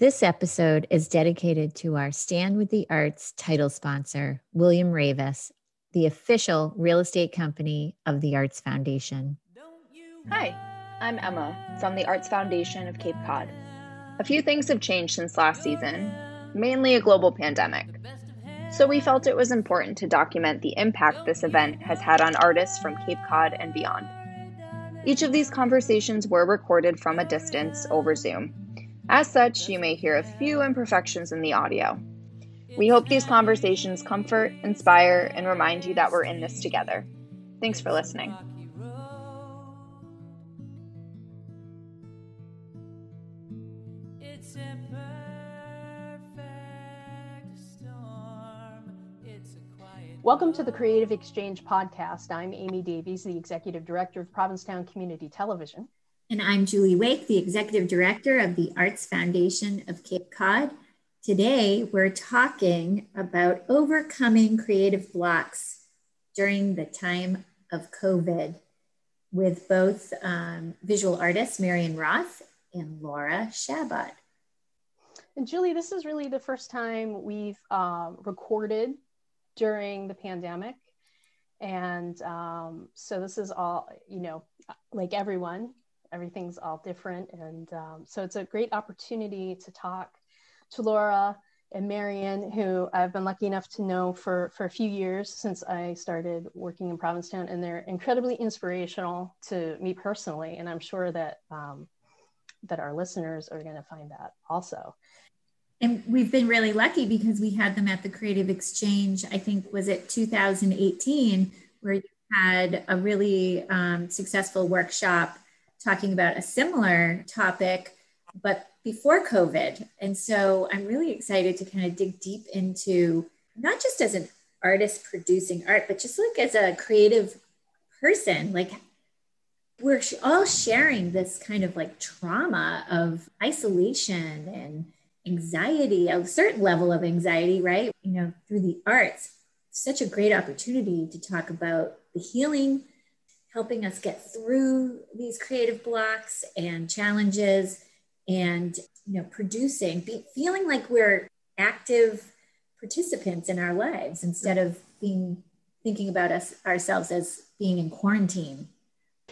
This episode is dedicated to our Stand with the Arts title sponsor, William Raveis, the official real estate company of the Arts Foundation. Hi, I'm Emma from the Arts Foundation of Cape Cod. A few things have changed since last season, mainly a global pandemic. So we felt it was important to document the impact this event has had on artists from Cape Cod and beyond. Each of these conversations were recorded from a distance over Zoom. As such, you may hear a few imperfections in the audio. We hope these conversations comfort, inspire, and remind you that we're in this together. Thanks for listening. Welcome to the Creative Exchange podcast. I'm Amy Davies, the Executive Director of Provincetown Community Television. And I'm Julie Wake, the Executive Director of the Arts Foundation of Cape Cod. Today, we're talking about overcoming creative blocks during the time of COVID with both um, visual artists Marian Roth and Laura Shabbott. And Julie, this is really the first time we've uh, recorded during the pandemic. And um, so this is all, you know, like everyone, everything's all different. And um, so it's a great opportunity to talk to Laura and Marian, who I've been lucky enough to know for, for a few years since I started working in Provincetown. And they're incredibly inspirational to me personally. And I'm sure that, um, that our listeners are going to find that also. And we've been really lucky because we had them at the Creative Exchange, I think, was it 2018, where you had a really um, successful workshop talking about a similar topic, but before COVID. And so I'm really excited to kind of dig deep into not just as an artist producing art, but just like as a creative person, like we're all sharing this kind of like trauma of isolation and anxiety, a certain level of anxiety, right? You know, through the arts. Such a great opportunity to talk about the healing helping us get through these creative blocks and challenges and you know producing be, feeling like we're active participants in our lives instead of being thinking about us ourselves as being in quarantine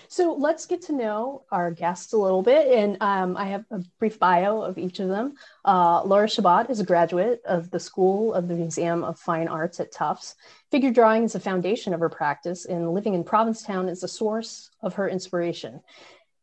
so let's get to know our guests a little bit. And um, I have a brief bio of each of them. Uh, Laura Shabbott is a graduate of the School of the Museum of Fine Arts at Tufts. Figure drawing is the foundation of her practice, and living in Provincetown is the source of her inspiration.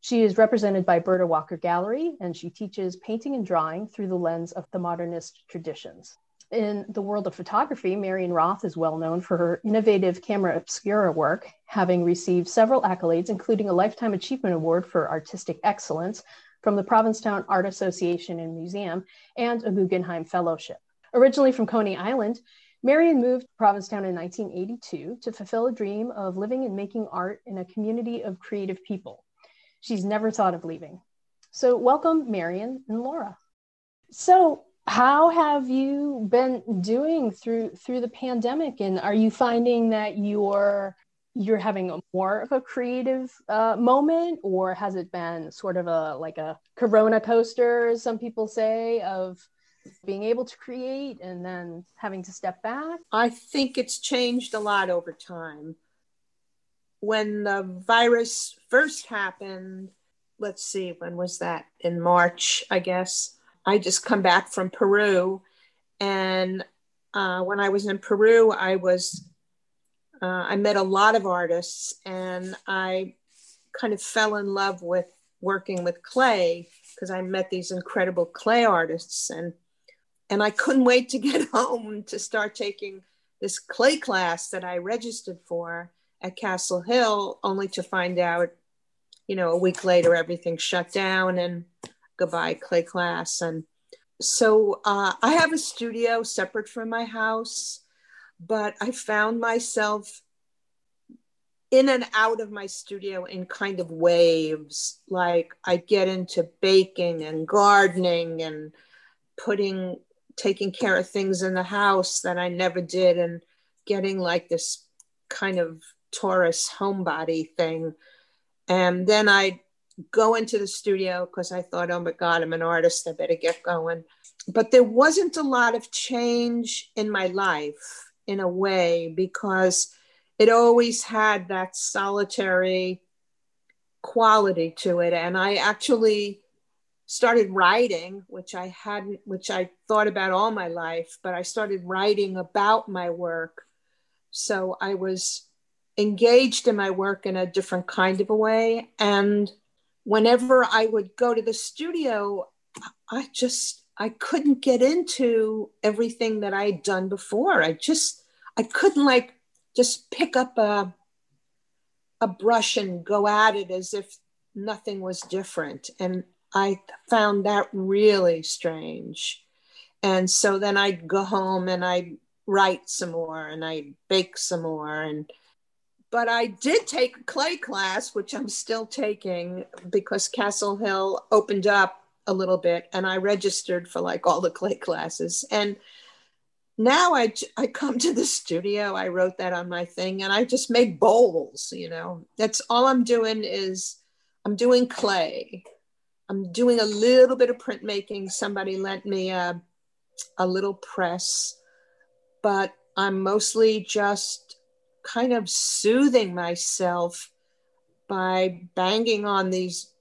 She is represented by Berta Walker Gallery, and she teaches painting and drawing through the lens of the modernist traditions in the world of photography, Marian Roth is well known for her innovative camera obscura work, having received several accolades, including a Lifetime Achievement Award for Artistic Excellence from the Provincetown Art Association and Museum and a Guggenheim Fellowship. Originally from Coney Island, Marian moved to Provincetown in 1982 to fulfill a dream of living and making art in a community of creative people. She's never thought of leaving. So, welcome, Marion and Laura. So, how have you been doing through through the pandemic? And are you finding that you're you're having a more of a creative uh, moment? Or has it been sort of a like a corona coaster as some people say of being able to create and then having to step back? I think it's changed a lot over time. When the virus first happened let's see when was that? In march i guess I just come back from Peru, and uh, when I was in Peru, I was uh, I met a lot of artists, and I kind of fell in love with working with clay because I met these incredible clay artists, and and I couldn't wait to get home to start taking this clay class that I registered for at Castle Hill, only to find out, you know, a week later everything shut down and goodbye clay class. And so uh, i have a studio separate from my house but i found myself in and out of my studio in kind of waves. Like i get into baking and gardening and putting taking care of things in the house that i never did and getting like this kind of taurus homebody thing. And then i go into the studio because I thought, oh my God, I'm an artist. I better get going. But there wasn't a lot of change in my life in a way because it always had that solitary quality to it. And I actually started writing, which I hadn't, which I thought about all my life, but I started writing about my work. So I was engaged in my work in a different kind of a way. And whenever I would go to the studio, I just I couldn't get into everything that I'd done before. I just I couldn't like just pick up a a brush and go at it as if nothing was different. And I found that really strange. And so then I'd go home and I'd write some more and I'd bake some more and but I did take a clay class, which I'm still taking because Castle Hill opened up a little bit and I registered for like all the clay classes. And now I, I come to the studio, I wrote that on my thing, and I just make bowls, you know. That's all I'm doing is I'm doing clay. I'm doing a little bit of printmaking. Somebody lent me a, a little press, but I'm mostly just kind of soothing myself by banging on these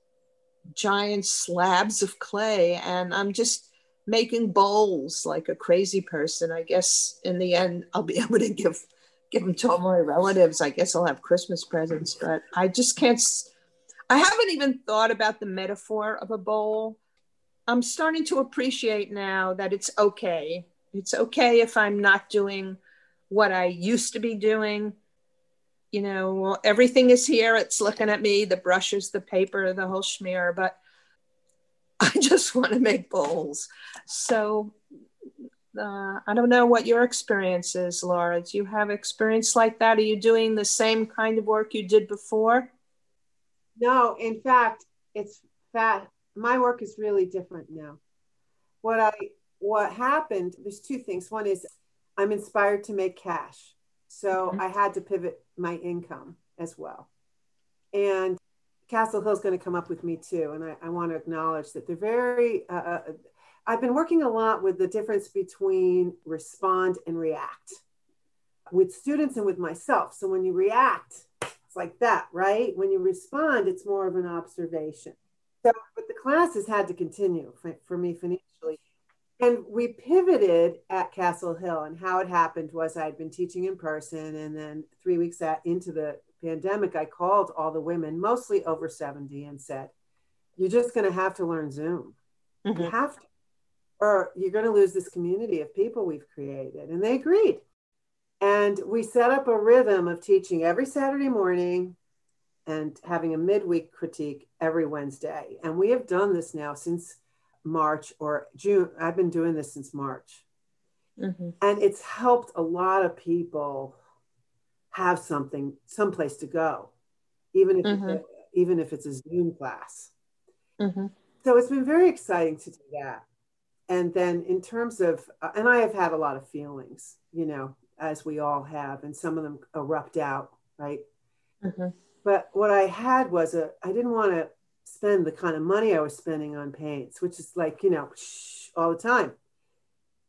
giant slabs of clay and I'm just making bowls like a crazy person. I guess in the end I'll be able to give give them to all my relatives. I guess I'll have Christmas presents, but I just can't I haven't even thought about the metaphor of a bowl. I'm starting to appreciate now that it's okay. It's okay if I'm not doing what I used to be doing. You know, everything is here. It's looking at me, the brushes, the paper, the whole schmear, but I just want to make bowls. So uh, I don't know what your experience is, Laura. Do you have experience like that? Are you doing the same kind of work you did before? No, in fact, it's that my work is really different now. What I what happened, there's two things. One is I'm inspired to make cash. So mm-hmm. I had to pivot my income as well. And Castle Hill's going to come up with me too. And I, I want to acknowledge that they're very, uh, uh, I've been working a lot with the difference between respond and react with students and with myself. So when you react, it's like that, right? When you respond, it's more of an observation. So, but the classes had to continue for, for me financially and we pivoted at Castle Hill, and how it happened was I'd been teaching in person, and then three weeks at, into the pandemic, I called all the women, mostly over 70, and said, You're just going to have to learn Zoom. Mm-hmm. You have to, or you're going to lose this community of people we've created. And they agreed. And we set up a rhythm of teaching every Saturday morning and having a midweek critique every Wednesday. And we have done this now since March or June. I've been doing this since March. Mm-hmm. And it's helped a lot of people have something, someplace to go, even if mm-hmm. it's a, even if it's a Zoom class. Mm-hmm. So it's been very exciting to do that. And then in terms of, uh, and I have had a lot of feelings, you know, as we all have, and some of them erupt out, right? Mm-hmm. But what I had was a, I didn't want to spend the kind of money I was spending on paints, which is like, you know, all the time.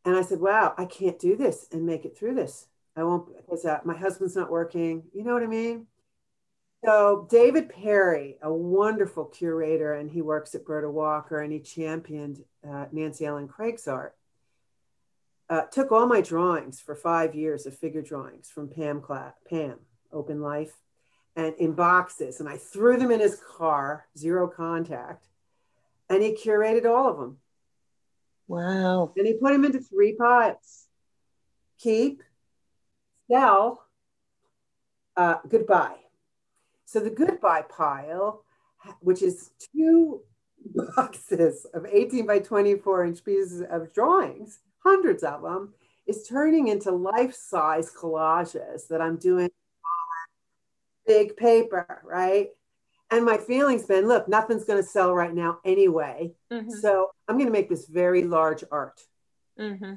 And I said, wow, I can't do this and make it through this. I won't, because uh, my husband's not working. You know what I mean? So David Perry, a wonderful curator, and he works at Berta Walker, and he championed uh, Nancy Ellen Craig's art. Uh, took all my drawings for five years of figure drawings from PAAM Cla- PAAM Open Life, and in boxes. And I threw them in his car, zero contact. And he curated all of them. Wow. And he put them into three piles keep, sell, uh, goodbye. So the goodbye pile, which is two boxes of 18 by 24 inch pieces of drawings, hundreds of them, is turning into life size collages that I'm doing big paper, right? And my feelings been, look, nothing's going to sell right now anyway. Mm-hmm. So I'm going to make this very large art. Mm-hmm.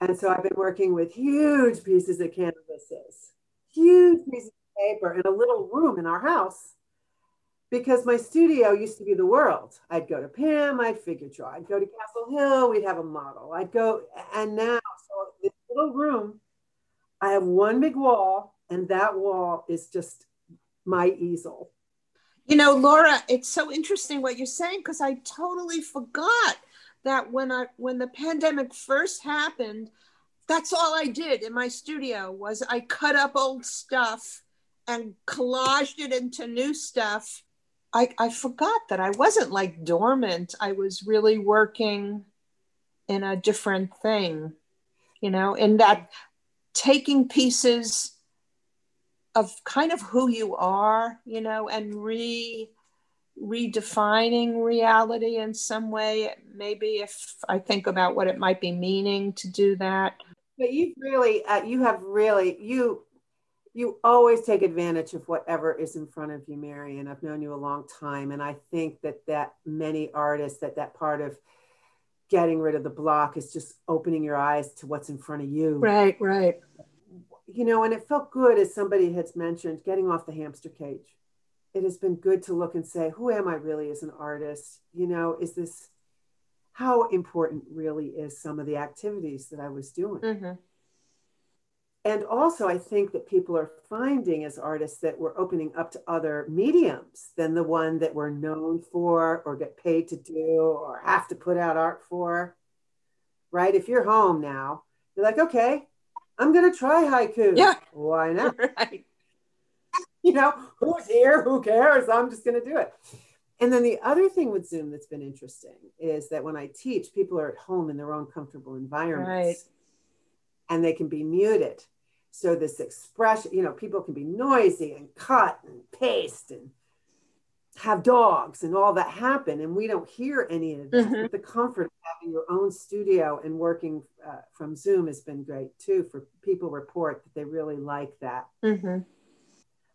And so I've been working with huge pieces of canvases, huge pieces of paper in a little room in our house. because my studio used to be the world. I'd go to PAAM, I'd figure draw, I'd go to Castle Hill, we'd have a model. I'd go, and now, so this little room, I have one big wall, and that wall is just my easel. You know, Laura, it's so interesting what you're saying because I totally forgot that when I when the pandemic first happened, that's all I did in my studio was I cut up old stuff and collaged it into new stuff. I, I forgot that I wasn't like dormant. I was really working in a different thing, you know, in that taking pieces of kind of who you are, you know, and re redefining reality in some way. Maybe if I think about what it might be meaning to do that. But you've really, uh, you have really, you, you always take advantage of whatever is in front of you, Marian. I've known you a long time, and I think that that many artists that that part of getting rid of the block is just opening your eyes to what's in front of you. Right, right you know, and it felt good, as somebody has mentioned, getting off the hamster cage. It has been good to look and say, who am I really as an artist? You know, is this how important really is some of the activities that I was doing? Mm-hmm. And also, I think that people are finding as artists that we're opening up to other mediums than the one that we're known for or get paid to do or have to put out art for. Right? If you're home now, you're like, okay, I'm going to try haiku. Yeah. Why not? right. You know, who's here? Who cares? I'm just going to do it. And then the other thing with Zoom that's been interesting is that when I teach, people are at home in their own comfortable environments right. and they can be muted. So this expression, you know, people can be noisy and cut and paste and have dogs and all that happen and we don't hear any of that mm-hmm. the comfort of having your own studio and working uh, from zoom has been great too for people report that they really like that mm-hmm.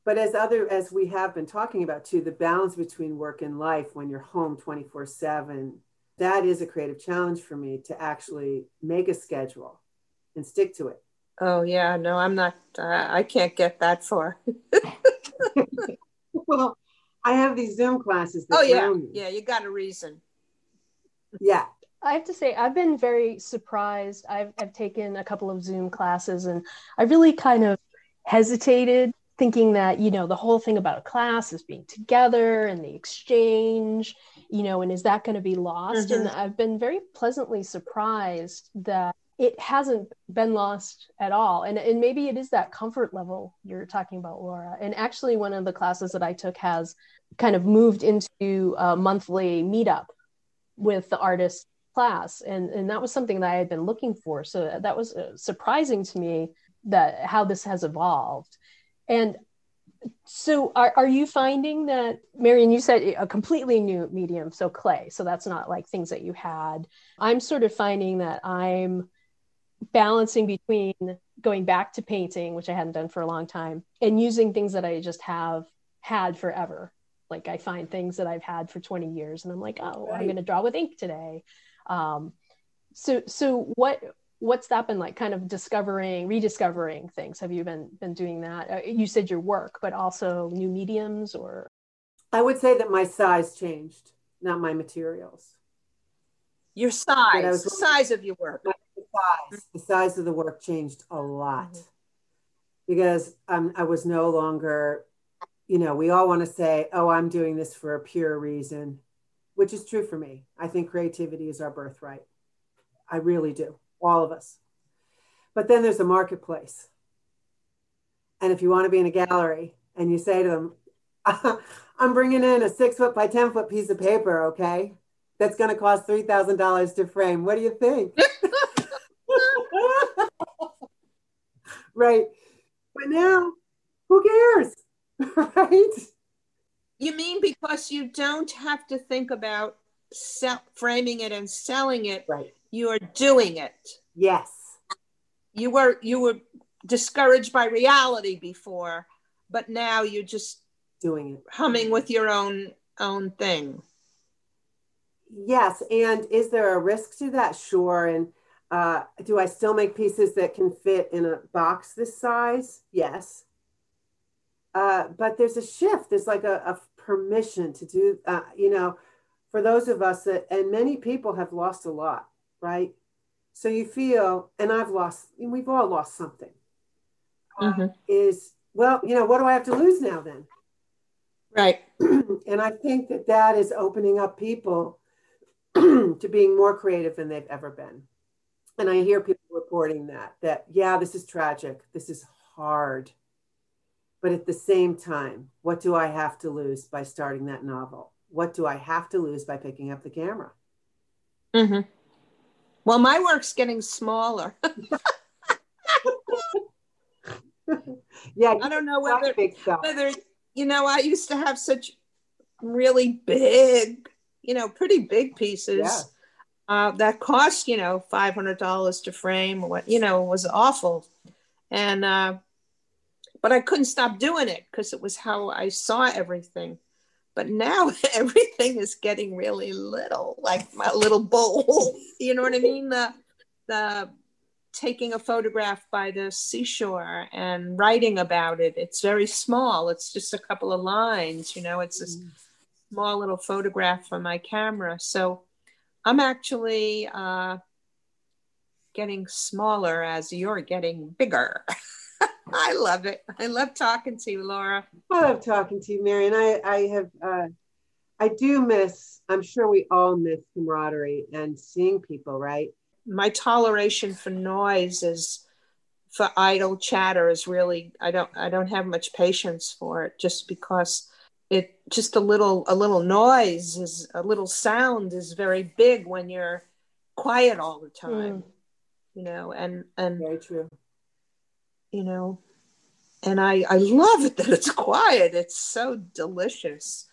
but as other as we have been talking about too the balance between work and life when you're home 24 7 that is a creative challenge for me to actually make a schedule and stick to it oh yeah no i'm not uh, i can't get that far I have these Zoom classes. oh yeah, yeah. You got a reason. Yeah. I have to say, I've been very surprised. I've, I've taken a couple of Zoom classes and I really kind of hesitated thinking that, you know, the whole thing about a class is being together and the exchange, you know, and is that going to be lost? Mm-hmm. And I've been very pleasantly surprised that it hasn't been lost at all. And, and maybe it is that comfort level you're talking about, Laura. And actually, one of the classes that I took has kind of moved into a monthly meetup with the artist class. And, and that was something that I had been looking for. So that was uh, surprising to me that how this has evolved. And so are, are you finding that marian you said a completely new medium so clay so that's not like things that you had i'm sort of finding that i'm balancing between going back to painting, which I hadn't done for a long time, and using things that I just have had forever. Like I find things that I've had for 20 years and I'm like, oh, right. I'm going to draw with ink today. Um, so, so what, what's that been like kind of discovering, rediscovering things? Have you been, been doing that? Uh, you said your work, but also new mediums or? I would say that my size changed, not my materials. Your size, the size of your work size, the size of the work changed a lot mm-hmm. because um, I was no longer, you know, we all want to say, oh, I'm doing this for a pure reason, which is true for me. I think creativity is our birthright. I really do, all of us. But then there's a marketplace. And if you want to be in a gallery and you say to them, I'm bringing in a six foot by 10 foot piece of paper, okay? That's going to cost $3,000 to frame. What do you think? right? But now, who cares? right? You mean because you don't have to think about sell, framing it and selling it. Right. You are doing it. Yes. You were you were discouraged by reality before, but now you're just doing it. Humming with your own own thing. Yes, and is there a risk to that? Sure, and uh, do I still make pieces that can fit in a box this size? Yes. Uh, but there's a shift. There's like a, a permission to do, uh, you know, for those of us that, and many people have lost a lot, right? So you feel, and I've lost, we've all lost something. Uh, mm-hmm. is, well, you know, what do I have to lose now then? Right. and I think that that is opening up people to being more creative than they've ever been. And I hear people reporting that, that, yeah, this is tragic. This is hard. But at the same time, what do I have to lose by starting that novel? What do I have to lose by picking up the camera? Mm-hmm. Well, my work's getting smaller. yeah, I don't know whether, whether you know, I used to have such really big, you know, pretty big pieces. Yeah. Uh, that cost, you know, five hundred dollars to frame. What you know was awful, and uh, but I couldn't stop doing it because it was how I saw everything. But now everything is getting really little, like my little bowl. you know what I mean? The the taking a photograph by the seashore and writing about it. It's very small. It's just a couple of lines, you know, it's a mm. small little photograph from my camera. So I'm actually uh, getting smaller as you're getting bigger. I love it. I love talking to you, Laura. I love talking to you, Marian. I, I have, uh, I do miss, I'm sure we all miss camaraderie and seeing people, right? my toleration for noise is for idle chatter is really I don't I don't have much patience for it just because it just a little a little noise is a little sound is very big when you're quiet all the time mm. you know and and very true. you know and I I love it that it's quiet. It's so delicious.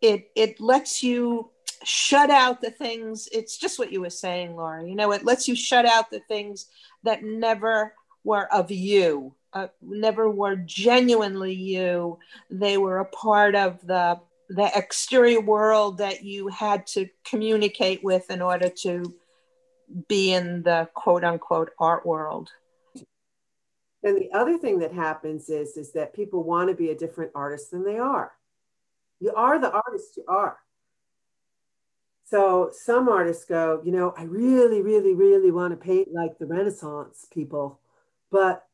It it lets you shut out the things. It's just what you were saying laura you know it lets you shut out the things that never were of you uh, never were genuinely you. They were a part of the the exterior world that you had to communicate with in order to be in the quote unquote art world. And the other thing that happens is is that people want to be a different artist than they are. You are the artist you are. So some artists go, you know, I really, really, really want to paint like the Renaissance people. But,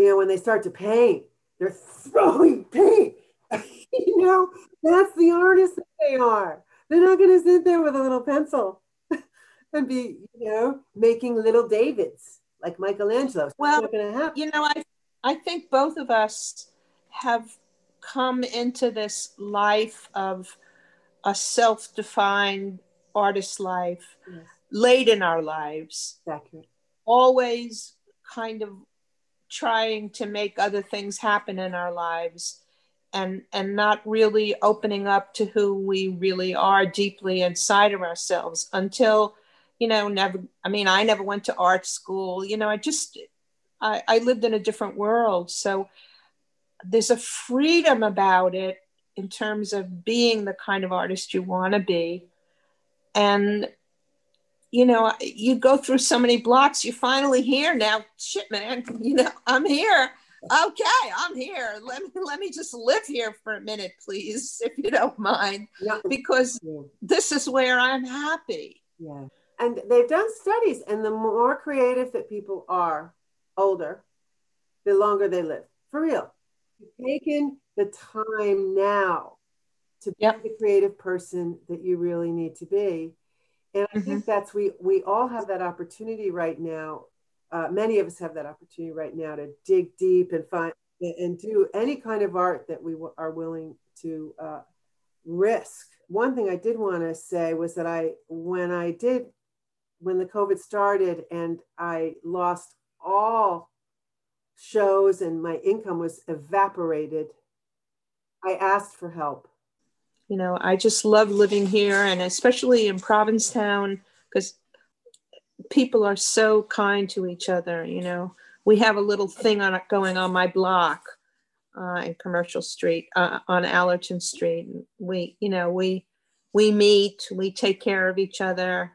you know, when they start to paint, they're throwing paint. you know, that's the artist that they are. They're not going to sit there with a little pencil and be, you know, making little Davids like Michelangelo. well, you know, I, I think both of us have come into this life of a self defined artist life yes. late in our lives. Accurate. Always kind of trying to make other things happen in our lives and and not really opening up to who we really are deeply inside of ourselves until you know never i mean i never went to art school you know i just i, I lived in a different world so there's a freedom about it in terms of being the kind of artist you want to be. And, you know, you go through so many blocks, you're finally here now. Shit, man, you know, I'm here. Okay, I'm here. Let me let me just live here for a minute, please, if you don't mind. Yeah. Because yeah. this is where I'm happy. Yeah. And they've done studies, and the more creative that people are older, the longer they live. For real. You've taken the time now to be yep. the creative person that you really need to be. And I mm-hmm. think that's we we all have that opportunity right now. Uh, many of us have that opportunity right now to dig deep and find and do any kind of art that we w- are willing to uh, risk. One thing I did want to say was that I when I did when the COVID started and I lost all shows and my income was evaporated I asked for help. You know, I just love living here and especially in Provincetown because people are so kind to each other. You know, we have a little thing on going on my block uh, in Commercial Street uh, on Allerton Street. We, you know, we we meet, we take care of each other,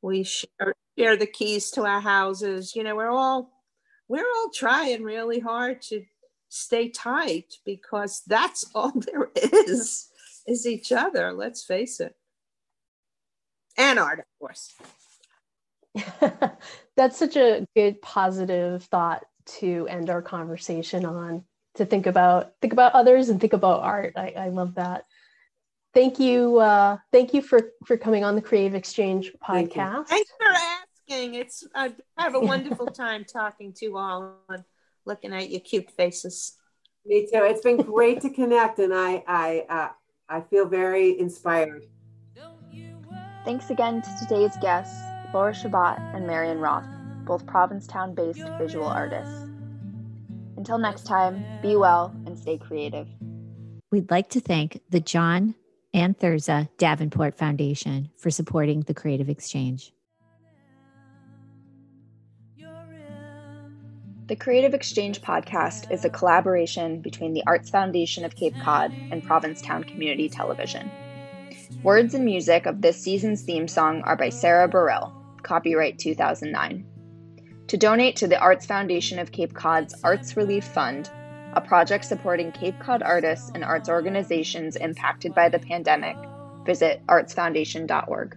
we share, share the keys to our houses. You know, we're all we're all trying really hard to stay tight because that's all there is. Is each other, let's face it. And art, of course. That's such a good positive thought to end our conversation on to think about think about others and think about art. I, I love that. Thank you. Uh, thank you for for coming on the Creative Exchange podcast. Thanks for asking. It's I have a wonderful time talking to you all and looking at your cute faces. Me too. It's been great to connect, and I I uh, I feel very inspired. Thanks again to today's guests, Laura Shabbott and Marian Roth, both Provincetown based visual artists. Until next time, be well and stay creative. We'd like to thank the John and Thurza Davenport Foundation for supporting the Creative Exchange. The Creative Exchange podcast is a collaboration between the Arts Foundation of Cape Cod and Provincetown Community Television. Words and music of this season's theme song are by Sarah Burrell, copyright 2009. To donate to the Arts Foundation of Cape Cod's Arts Relief Fund, a project supporting Cape Cod artists and arts organizations impacted by the pandemic, visit artsfoundation.org.